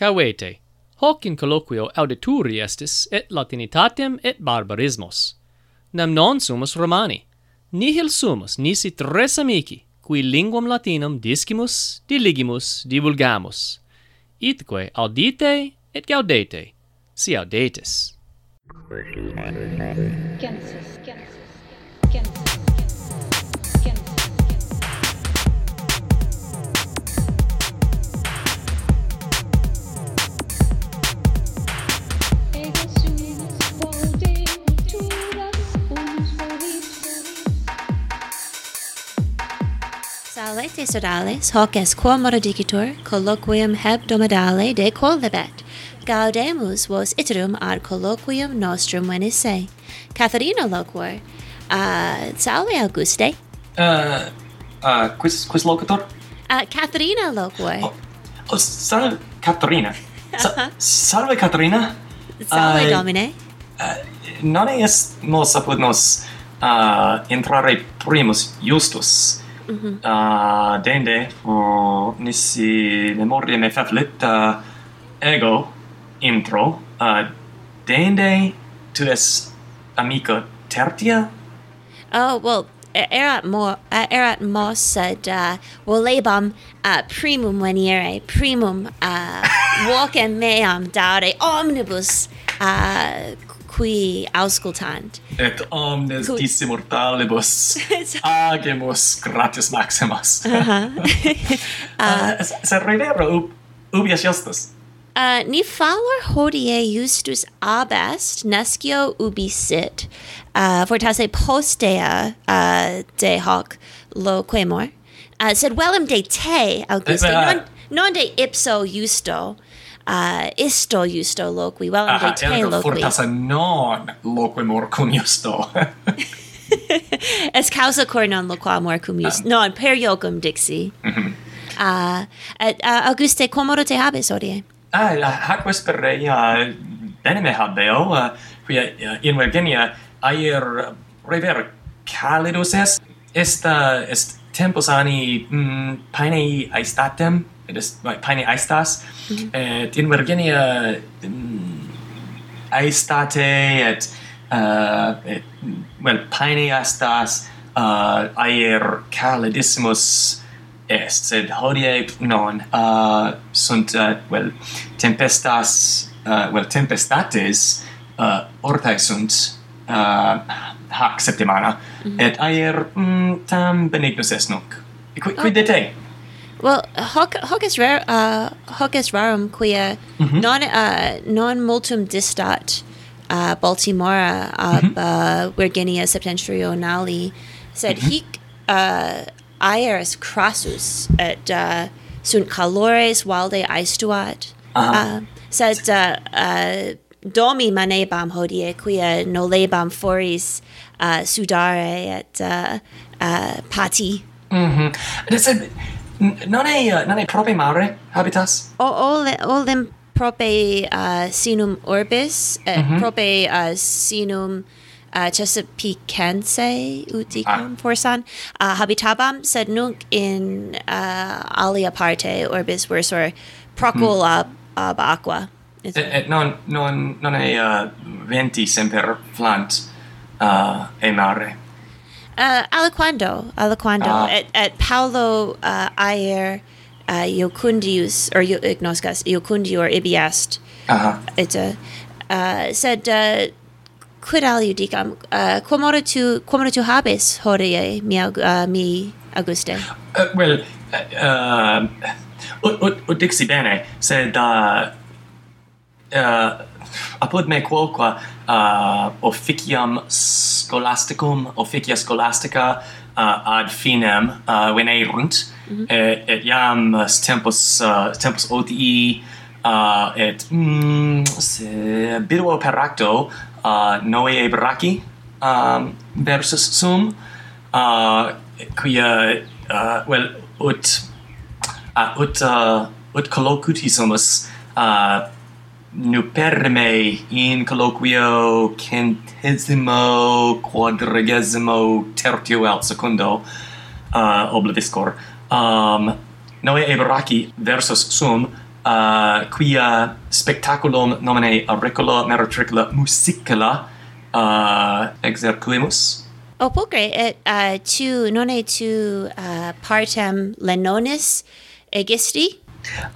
Cavete, hoc in colloquio audituri estis et latinitatem et barbarismos. Nam non sumus Romani, nihil sumus nisi tres amici, qui linguam latinam discimus, diligimus, divulgamus, itque audite et gaudete, si audetis. Gensis, gensis. Valete sodales hoc est quo modicitur colloquium hebdomadale de colebet. Gaudemus vos iterum ad colloquium nostrum venisse. Catharina loquor. Uh, salve Auguste. Uh, uh, quis, quis locutor? Uh, Catharina loquor. Oh, oh uh-huh. salve Catharina. Sa. Salve Catharina. Salve uh, Domine. Uh, non est nos apud nos uh, intrare primus justus Mm -hmm. uh, dende, o nisi memoria me uh, ego intro, uh, dende tu es amico tertia? Oh, well, erat mo uh, erat mos sed uh, volebam uh, primum venire primum uh, vocem meam dare omnibus uh, qui auscultant. Et omnes Cu... disse mortalibus agemus gratias maximas. uh ah, -huh. Ah. uh, uh, se revero ubi ubias justus. Uh, ni fallor hodie justus abest nescio ubi sit, uh, fortasse postea uh, de hoc loquemur, uh, sed velum de te, auguste uh, eh, non, non de ipso justo, uh, isto justo loqui velinde Aha, te ah, ergo loqui. fortas non loquem orcum justo. es causa cor non loquamor cum ah. justo. Um. Non, per iocum dixi. Mm -hmm. uh, et, uh, Auguste, quamoro te habes, odie? Ah, hac vespere, uh, bene me habeo, oh, uh, quia uh, in Virginia aer rever calidus est, est, uh, est tempus ani mm, painei aestatem, edes paine aistas mm -hmm. et in Virginia mm, i aistate et uh, et well paine aistas uh, aer calidissimus est sed hodie non uh, sunt uh, well tempestas uh, well tempestates uh, ortae sunt uh, hac septimana mm -hmm. et aer mm, tam benignus est nunc quid, quid oh. Ah. de te Well, hoc hoc est rare uh hoc est rarum quia mm -hmm. non uh non multum distat uh Baltimora ab mm -hmm. uh Virginia septentrionali sed mm -hmm. hic uh aeris crassus et uh, sunt calores valde aestuat uh -huh. uh, sed uh, uh, domi manebam hodie quia nolebam foris uh, sudare et uh, uh, pati mhm mm sed non è uh, non è proprio mare habitas o all oldem prope uh, eh, sinum orbis eh, mm -hmm. prope uh, eh, sinum uh, Chesapeakense uticum ah. forsan uh, habitabam sed nunc in uh, alia parte orbis versor procula mm. ab aqua et, et non non non è uh, venti semper flant uh, e mare uh, aliquando aliquando ah. et, et paulo uh, aer uh, iocundius or ignoscas iocundior ibi est uh -huh. et uh, uh, sed uh, quid aliu dicam uh, quomodo tu habes hodie mi uh, mi auguste uh, well uh, ut ut ut dixi bene sed uh, uh, Apud me quoque uh, officium scholasticum, officia scholastica uh, ad finem uh, venerunt, mm -hmm. et, et iam tempus, uh, tempus odii, uh, et mm, se, biduo peracto uh, noe braci um, versus sum, uh, quia, uh, well, ut, uh, ut, uh, ut collocuti sumus, uh, nu me in colloquio centesimo quadragesimo tertio al secundo uh, obliviscor um, noe ebraci versus sum uh, quia spectaculum nomine auricula meretricula musicula uh, exercuimus Oh, pulcre, et uh, tu, nonne tu uh, partem lenonis egisti?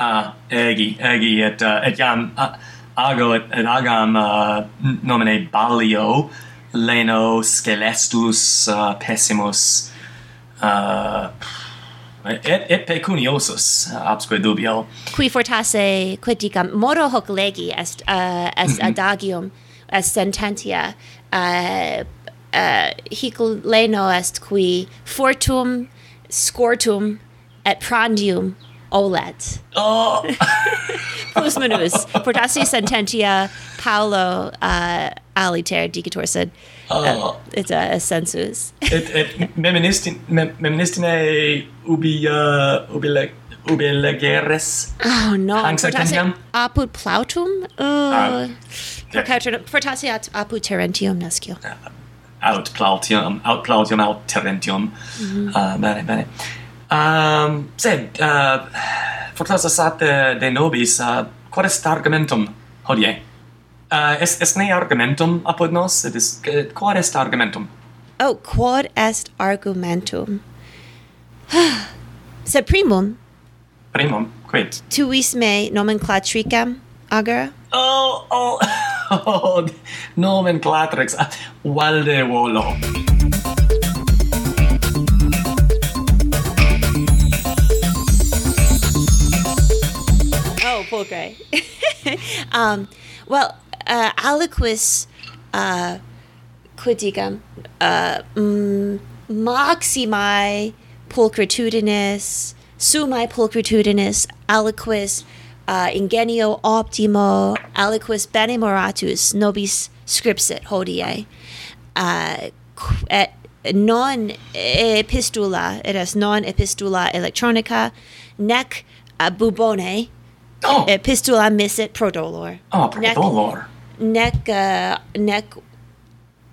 uh, egi egi et uh, et jam uh, ago et, et agam uh, nomine balio leno scelestus uh, pessimus uh, et et pecuniosus absque dubio qui fortasse quid dicam modo hoc legi est uh, est mhm. adagium est sententia uh, uh, hic leno est qui fortum scortum et prandium olet. Oh! Plus minus. Portasi sententia Paolo uh, aliter dicitor sed. Oh. Uh, it's a, a sensus. et, et meministin mem, meministine ubi, uh, ubi lec, ubi legeres. Oh no. Portasi apud plautum? Uh, ah. um, portasi apud terentium nescio. Uh, ah, out plautium, out plautium, out terentium. Mm -hmm. uh, bene, bene. Um, sed, ehm, uh, fortalsa sate de nobis, uh, quod est argumentum hodie? Uh, est, est ne argumentum apod nos, Et est, uh, quod est argumentum? Oh, quod est argumentum. sed primum. Primum, quid? Tuis me nomenclatricam, agere? Oh, oh, oh, nomenclatrix, ah, valde volo. Oh, pulcre. um, well, uh, aliquis, uh, quid dicam, uh, mm, maximi pulchritudinis, summi pulchritudinis, aliquis, uh, ingenio optimo, aliquis bene moratus, nobis scripsit hodie, uh, et non epistula, it is non epistula electronica, nec uh, bubone, oh. Epistula missit pro dolor. oh pro dolor Nec, uh, nec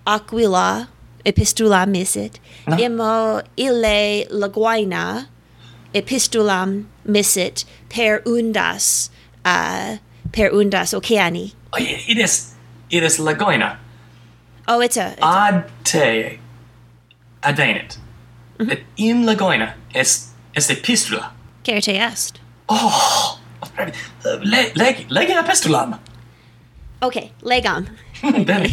aquila. Epistula missit. No. Immo ille laguina. Epistulam missit per undas, uh, per undas oceani. oh, it is it is lagoina Oh, it's a, it's ad te adenit et in lagoina est est epistula certe est. oh le, leg, legi epistulam Okay, legam. bene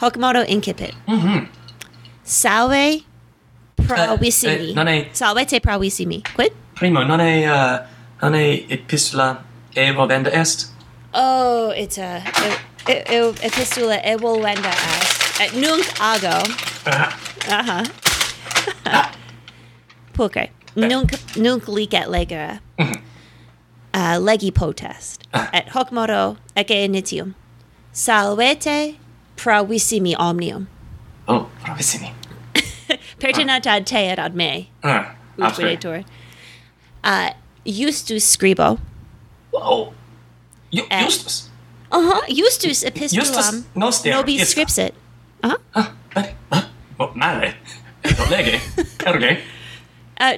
Hoc modo incipit. Salve provisimi. eh, non è- Salve te provisimi. Quid? primo non è uh, non è epistula evolvenda est Oh, it's a e, e, e, epistula evolvenda est. Et nunc ago. Uh-huh. Pulcre. nunc nunc licet legere mm mm-hmm. uh, legi potest uh-huh. et hoc modo ecce initium. Salvete pravissimi omnium. Oh pravissimi. Pertinat ad te et ad me. Uh, ah, ubidetur uh, justus scribo. Oh Ju et, justus? Uh-huh justus epistulam justus nos nobis isca. scripsit. Uh-huh. Ah, bene ah, oh, male. Lege. perge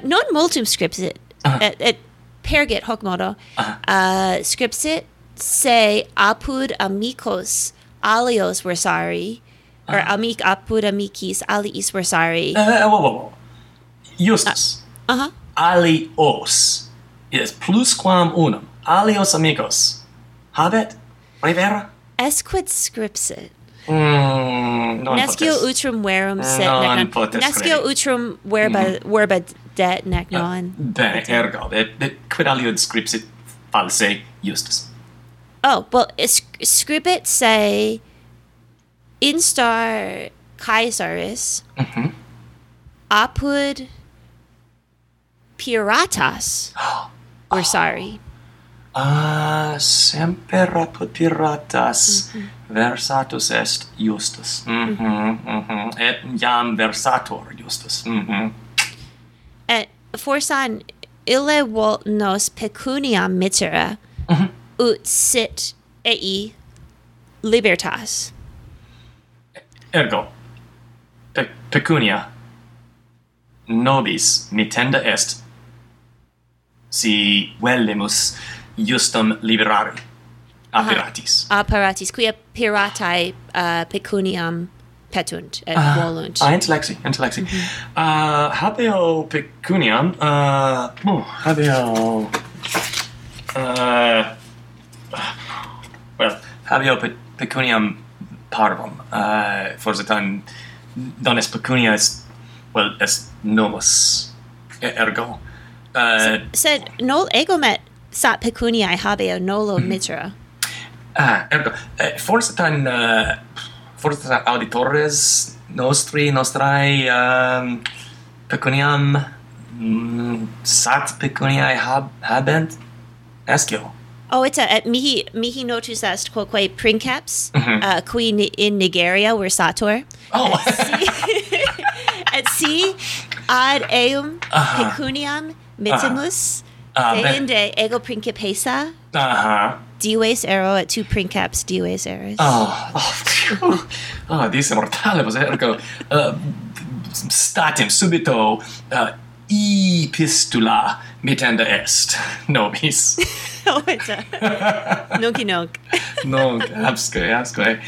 non multum scripsit. Uh-huh. Et, et pergit hoc modo. Uh, scripsit se apud amicos alios versari, or amic apud amicis aliis versari. uh, whoa, whoa, whoa. justus Uh-huh. alios is plusquam unum alios amigos habet revera Esquid scripsit. mm, Nescio utrum verum sit Non nec non. potes Nescio utrum verba, verba det nec non. Uh, bene, ergo, et, et quid aliud scripsit false justus? Oh, well, sc scribit se instar caesaris mm -hmm. apud piratas versari. were sorry. Ah, uh, semper apud piratas mm -hmm. versatus est justus. Mm -hmm, mm -hmm. Et jam versator justus. Mm -hmm forsan ille volt nos pecuniam mitera mhm. ut sit ei libertas ergo pe pecunia nobis mitenda est si vellemus justum liberari apparatis Aha. apparatis quia piratae uh, pecuniam petunt et uh, volunt. Ah, intellexi, intellexi. Mm -hmm. uh, ah, habeo pecuniam, uh, oh, habeo, uh, well, habeo pe pecuniam parvum, uh, forsitan non est pecunia est, well, est novus, ergo. Uh, sed nol egomet sat pecuniae habeo nolo mm -hmm. mitra. Ah, ergo, eh, uh, forsitan, uh, forse auditores nostri nostrai um, pecuniam mm, sat pecuniae hab, habent escio Oh, it's a, a mihi mihi notus est quoque princeps, mm -hmm. uh, qui ni, in Nigeria were sator. Oh, et si ad eum uh-huh. uh-huh. uh -huh. pecuniam mitimus, uh -huh. deinde ego principessa. Uh -huh. D-Ways arrow at two print caps D-Ways arrows. Ah, ah, oh, oh, oh ah, dice mortale, ergo, uh, statim subito uh, epistula mitenda est nobis. Oh, Oita. Nunc nunc. nunc, absque, absque.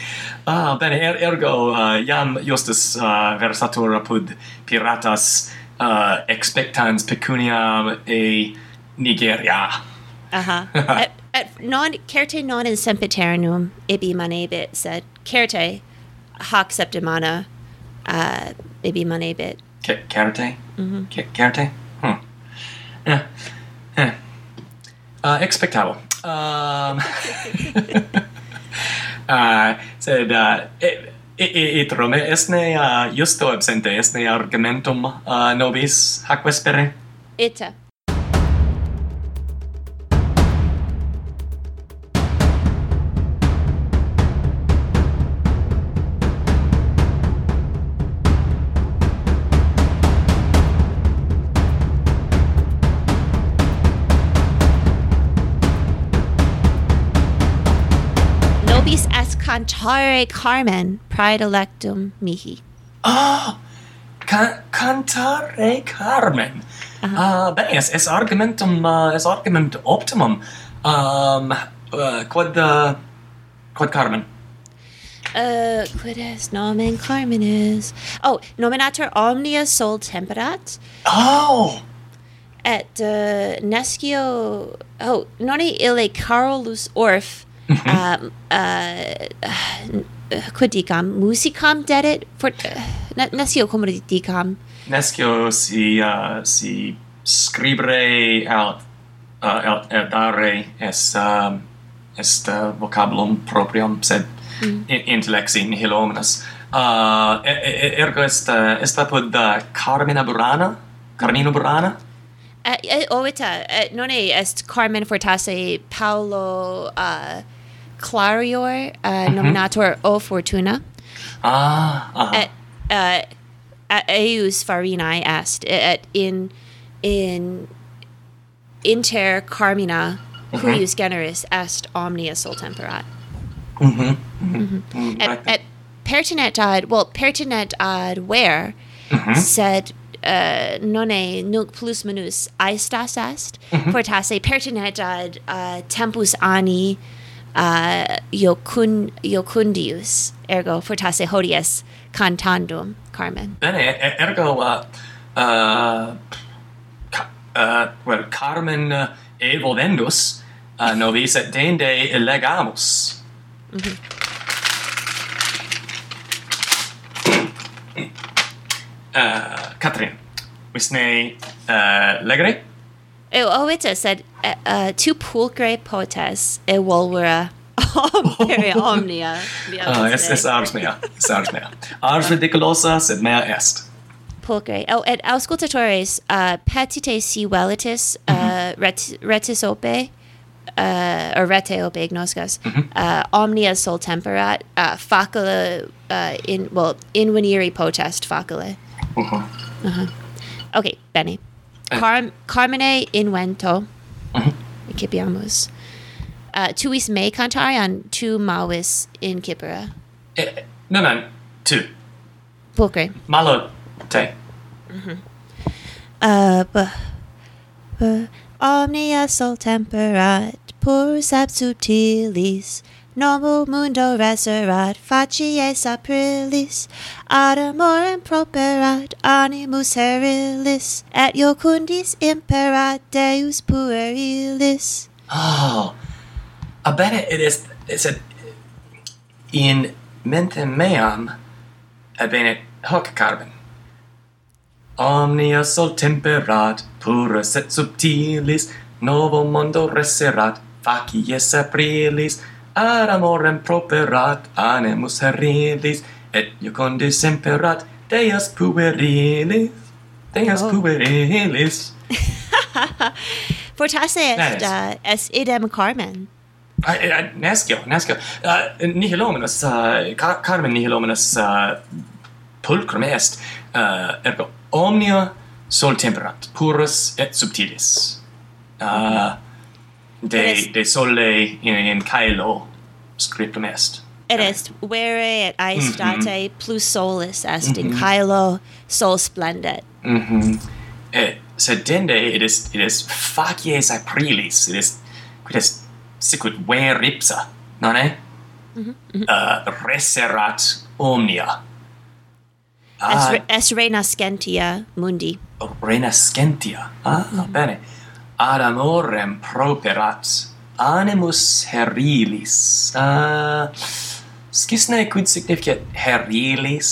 Ah, bene, er, ergo, uh, iam justus uh, versatur apud piratas uh, expectans pecuniam e Nigeria. Aha. Uh -huh non certe non in sempiternum ibi manebit sed certe hoc septimana uh, ibi manebit C- certe mm-hmm. C- certe hmm. yeah. Yeah. Uh, expectable um, uh, sed uh, it, rome esne uh, justo absente esne argumentum uh, nobis hac vespere ita cantare Carmen praedilectum mihi. Ah, ca cantare Carmen. Ah, bene, es, es argumentum, uh, es argument optimum. Um, uh, quod, uh, quod Carmen? Uh, quid est nomen Carmenis? Oh, nominator omnia sol temperat, Oh, et uh, nescio... Oh, nonne ille Carolus mm um, uh, quid dicam? Musicam dedit for uh, nescio cum dicam. Nescio si uh, si scribere alt, uh, alt, alt dare est um, est uh, vocabulum proprium sed mm. in, intellexi nihil omnes uh, ergo est uh, est apud uh, Carmina Burana? Carmino Burana? Uh, uh, ovita uh, non est Carmen Fortase Paolo uh, Clarior, uh, nominator O Fortuna. Ah, ah. et uh, a- eius farinae est et in in inter carmina cuius generis est omnia sol temperat. Mhm. Mhm. et, et pertinet ad well pertinet ad where said uh, nonne nunc plus minus aestas est fortasse pertinet ad uh, tempus ani uh, iocun, iocundius, ergo fortasse hodies cantandum, Carmen. Bene, ergo, uh, uh, uh, well, Carmen uh, evolvendus, uh, novis et dende legamus. Mm -hmm. Uh, Catherine, visne uh, legere? E o ita sed uh, uh, tu pulcre potes e volvera omnia. Uh, es, es ars mea, es ars mea. Ars ridiculosa, sed mea est. Pulcre. Oh, et auscultatores, uh, petite si velitis uh, ret, retis ope, uh, or rete ope ignoscas, uh, omnia sol temperat, uh, facula, uh, in, well, inveniri potest facule. Uh-huh. Uh-huh. Okay, bene. Car Carmine invento. Incipiamus. Uh, tuis me cantare an tu mavis incipere. Eh, no, no, tu. Pulcre. Malo te. Uh, b, b, Omnia sol temperat, purus ab subtilis, Novo mundo reserat facies aprilis, ad amorem properat animus herilis, et iocundis imperat Deus puerilis. Oh, I bet it, it is, it's a, in mentem meam habenet hoc carbon. Omnia sol temperat, purus et subtilis, novo mundo reserat, facies aprilis, ad amorem properat animus herilis et iocondis imperat deus puerilis Deus oh. puerilis Fortasse est, uh, est idem Carmen ah, eh, eh, Nescio, nescio. Ah, uh, nihil omenus, uh, ah, car Carmen nihil omenus uh, pulcrum est, uh, ergo omnia sol temperat, purus et subtilis. Uh, de de sole in in caelo scriptum est et est vere et aestate mm -hmm. plus solis est mm -hmm. in mhm. caelo sol splendet mm -hmm. et sed dende it is it is facies aprilis it is quid est sicut ver ipsa non mhm, mhm. Uh, est. Mm -hmm. uh, reserat omnia ah, es, re, es rena scentia mundi oh, rena scentia ah mm -hmm. bene ad amorem properat animus herilis. Ah, uh, scisne quid significat herilis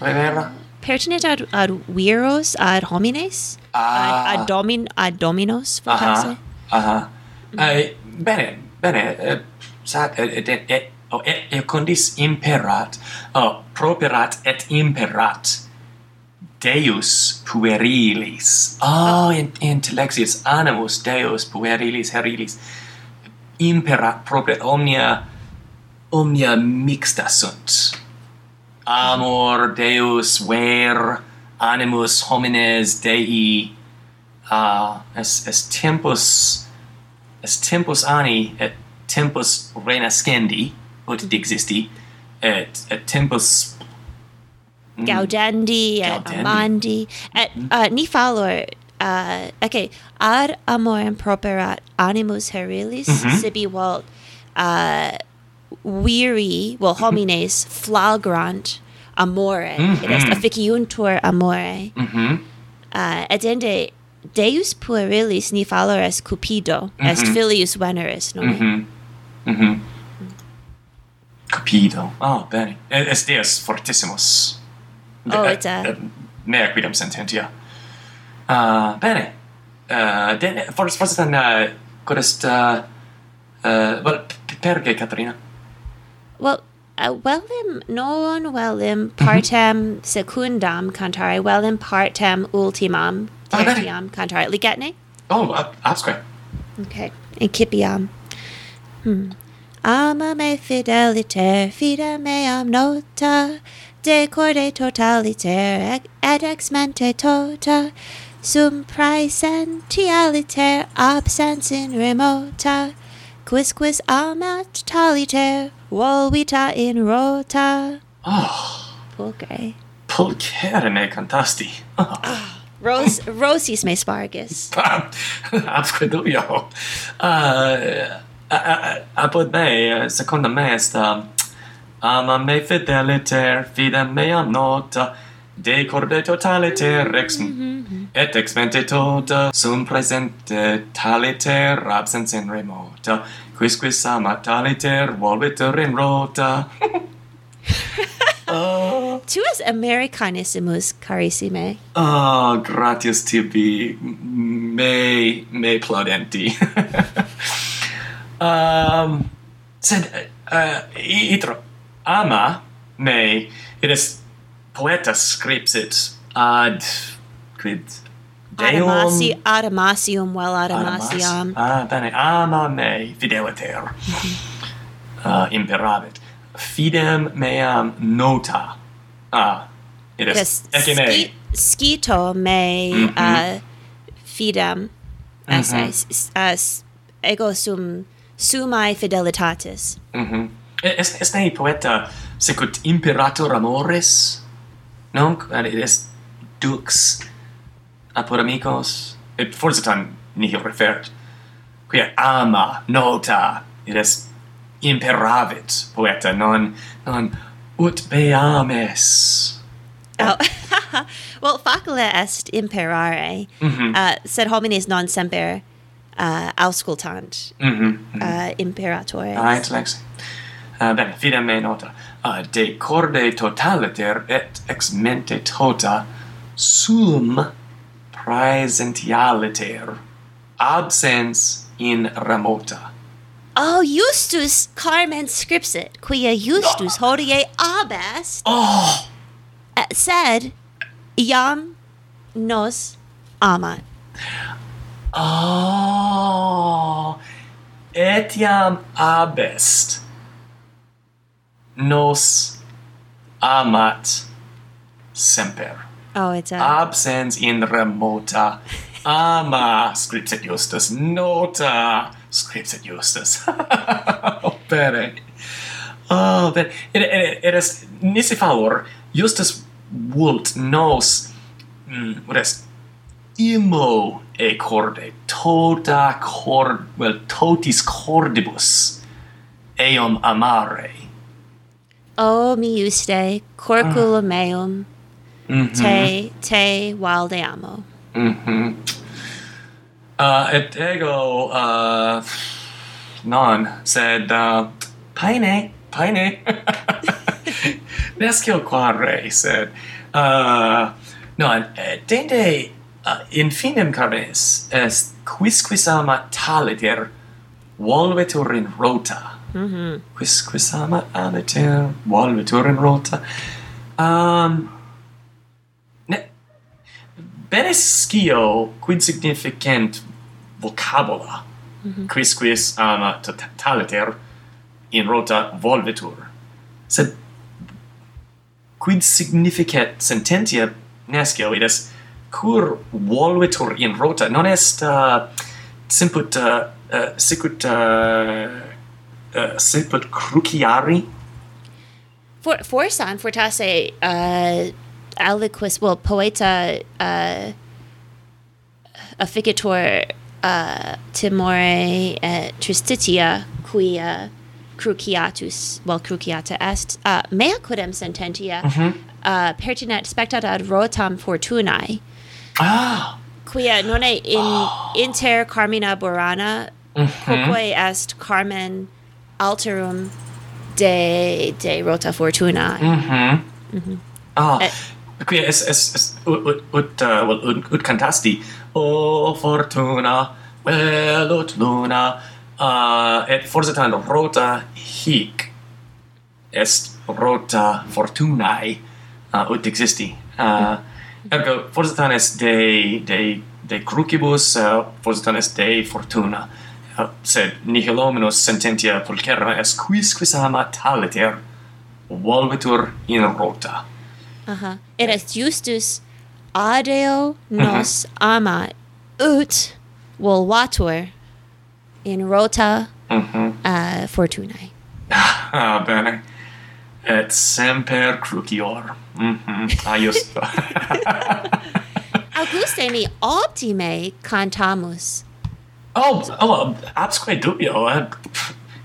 revera pertinet ad ad viros ad homines? Ah. ad, ad domin ad dominos aha aha. Mm. bene bene eh, uh, sat et, eh, et, eh, et, oh, et, et condis imperat oh, properat et imperat. Deus puerilis. Oh, in, intellexius animus Deus puerilis herilis. Impera propria omnia omnia mixta sunt. Amor Deus ver animus homines Dei uh, es, es tempus es tempus ani et tempus renascendi ut dixisti et, et tempus mm. gaudendi et gaudendi. amandi et mm. uh, ni fallor uh, okay ad amorem properat animus herilis mm -hmm. sibi volt uh, weary well mm-hmm. homines flagrant amore mm -hmm. est officiuntur amore mm -hmm. uh, et ende deus puerilis ni fallor est cupido mm -hmm. est filius veneris no mm-hmm. mm-hmm. mm -hmm. Mm -hmm. Cupido. Oh, bene. Est Deus fortissimus. Oh, et, it's uh, a... Et, nea quidem sententia. Uh, bene. Ah, uh, de, forse, forse ten uh, ah, codest... Uh, uh, well, perge, Caterina? Well, uh, velim non velim mhm. partem secundam cantare, velim partem ultimam tertiam ah, cantare. Ligetne? Oh, uh, absque. Okay. Incipiam. Hmm. Ama me fideliter, fida meam nota, de corde totaliter et ex mente tota sum praesentialiter absens in remota quis quis amat taliter volvita in rota ah. oh pulcre pulcherene cantasti oh. oh. Ros rosis me spargus. Absque dubio. Uh, ah, eh, eh, eh, apod me, secunda me est um, amam fideliter, fidem mea nota, decorde totaliter ex et ex mente tota sum presente taliter absens in remota quisquis ama taliter volvitur in rota oh. Tuas Americanissimus, carissime. Ah, oh, gratias tibi, me, me plaudenti. um, sed, eh, eh, uh, itro, ama? Me it is poeta scripsit ad quid? Deum? Adamasi adamasium vel adamasiam ah bene ama me fideliter uh, ah, imperavit fidem meam nota. Ah it is, it ecce me scito me mm -hmm. uh, fidem as mm -hmm. as, as ego sum sumae fidelitatis mm. Mm-hmm es es nei poeta secut imperator amores nunc est dux apud amicos et forse tam nihil refert quia ama nota et est imperavit poeta non non ut beames oh well facile est imperare mm -hmm. uh, sed homines non semper uh, auscultant mm -hmm. Mm -hmm. uh, imperatores ah, uh, bene fidem me nota uh, eh, de corde totaliter et ex mente tota sum praesentialiter absens in remota Oh, Justus Carmen scripsit, quia Justus hodie abest, oh. Uh, sed iam nos amat. Oh, etiam abest nos amat semper. Oh, it's a... Absens in remota. Ama scriptet justus. Nota scriptet justus. Opere oh bene. it, it, it is nisi favor justus vult nos mm, what is imo e corde. Tota cord well totis cordibus eum amare. Oh, o miuste corculum ah. meum mm -hmm. te te valdeamo. Mhm. Uh, et ego uh, non sed uh, paine paine nescio quare sed uh, non tende uh, infinem carnes est quisquis ama taliter volvetur in rota Mm-hmm. Quis, quis ama amateur, volvitur in rota. Um, ne, benescio quid significant vocabula, mm -hmm. quis quis ama totaliter in rota volvitur. Sed quid significat sententia nescio, id est cur volvitur in rota, non est uh, simput uh, uh, sicut uh, Eh, uh, sepet cruciari? For, forsan fortasse uh, eh, aliquis, well, poeta eh, uh, afficator uh, timore et tristitia quia cruciatus, well, cruciata est, uh, mea quidem sententia mm -hmm. uh, pertinet spectat ad rotam fortunae. Ah! Quia nonne in, oh. inter carmina borana, mm -hmm. quoque est carmen alterum de de rota fortuna. Mhm. Mhm. Ah. Et, qui es es, es ut ut ut, uh, ut, ut cantasti o fortuna vel ut luna uh, et forsitan rota hic est rota fortunae uh, ut existi uh, mm -hmm. ergo forsitan est de de de crucibus uh, forsitan est de fortuna Ah, sed nihil hominus sententia pulchera est quis quis ama taliter volvetur in rota. Aha. Et est justus adeo nos uh ama ut volvatur in rota uh -huh. uh, fortunae. ah, bene. Et semper crucior. Mm -hmm. Ah, just. Auguste, mi optime cantamus Oh, oh, um, absque dubio. Eh? Uh,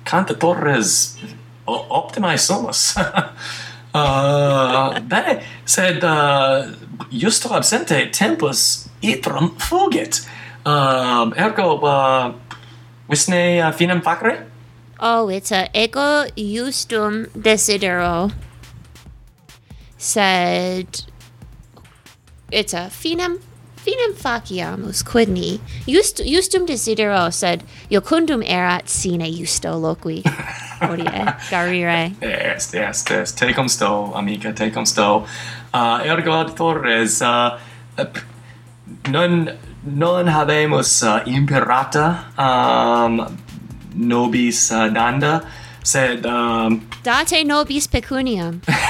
cantatores optimae sumus. uh, bene, sed uh, justo absente tempus itrum fugit. Um, ergo, uh, visne uh, finem facere? Oh, it's a ego justum desidero. Sed it's a finem finem faciamus quidni just justum desidero sed iocundum erat sine justo loqui. Hodie garire est est est tecum sto amica tecum sto uh, ergo ad torres uh, uh non non habemus uh, imperata um, nobis uh, danda sed um, date nobis pecuniam.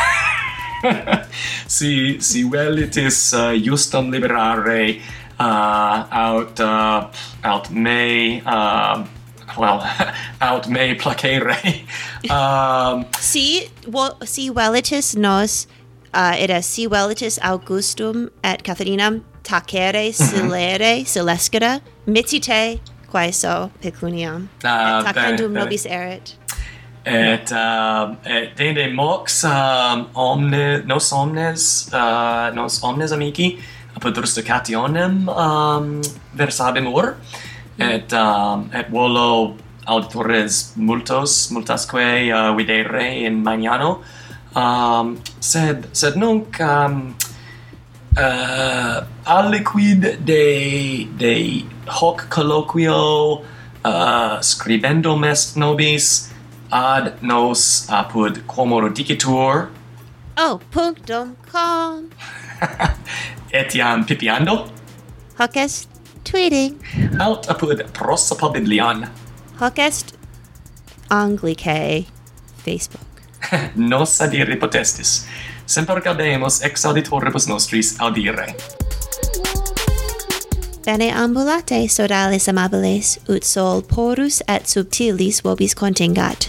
si si velitis uh, justum liberare uh, out uh, out me uh, well out me placere. Um si well si velitis nos uh, era si velitis augustum et Catherinam tacere mhm. silere silescere mitite quaeso pecuniam. Uh, et nobis erit et uh, et dende mox um omne nos omnes uh nos omnes amici apodrustationem um versabimur et um et volo auditores multos multasque uh, videre in magnano. Um sed sed nunc um uh aliquid de de hoc colloquio uh scribendum est nobis ad nos apud quomodo dicitur oh punctum com. Etiam pipiando? Hoc est tweeting. Aut apud prosopabiblian hoc est anglicae facebook. Nos adire potestis. Semper gaudemus ex auditoribus nostris audire. Bene ambulate sodales amabiles, ut sol porus et subtilis vobis contingat.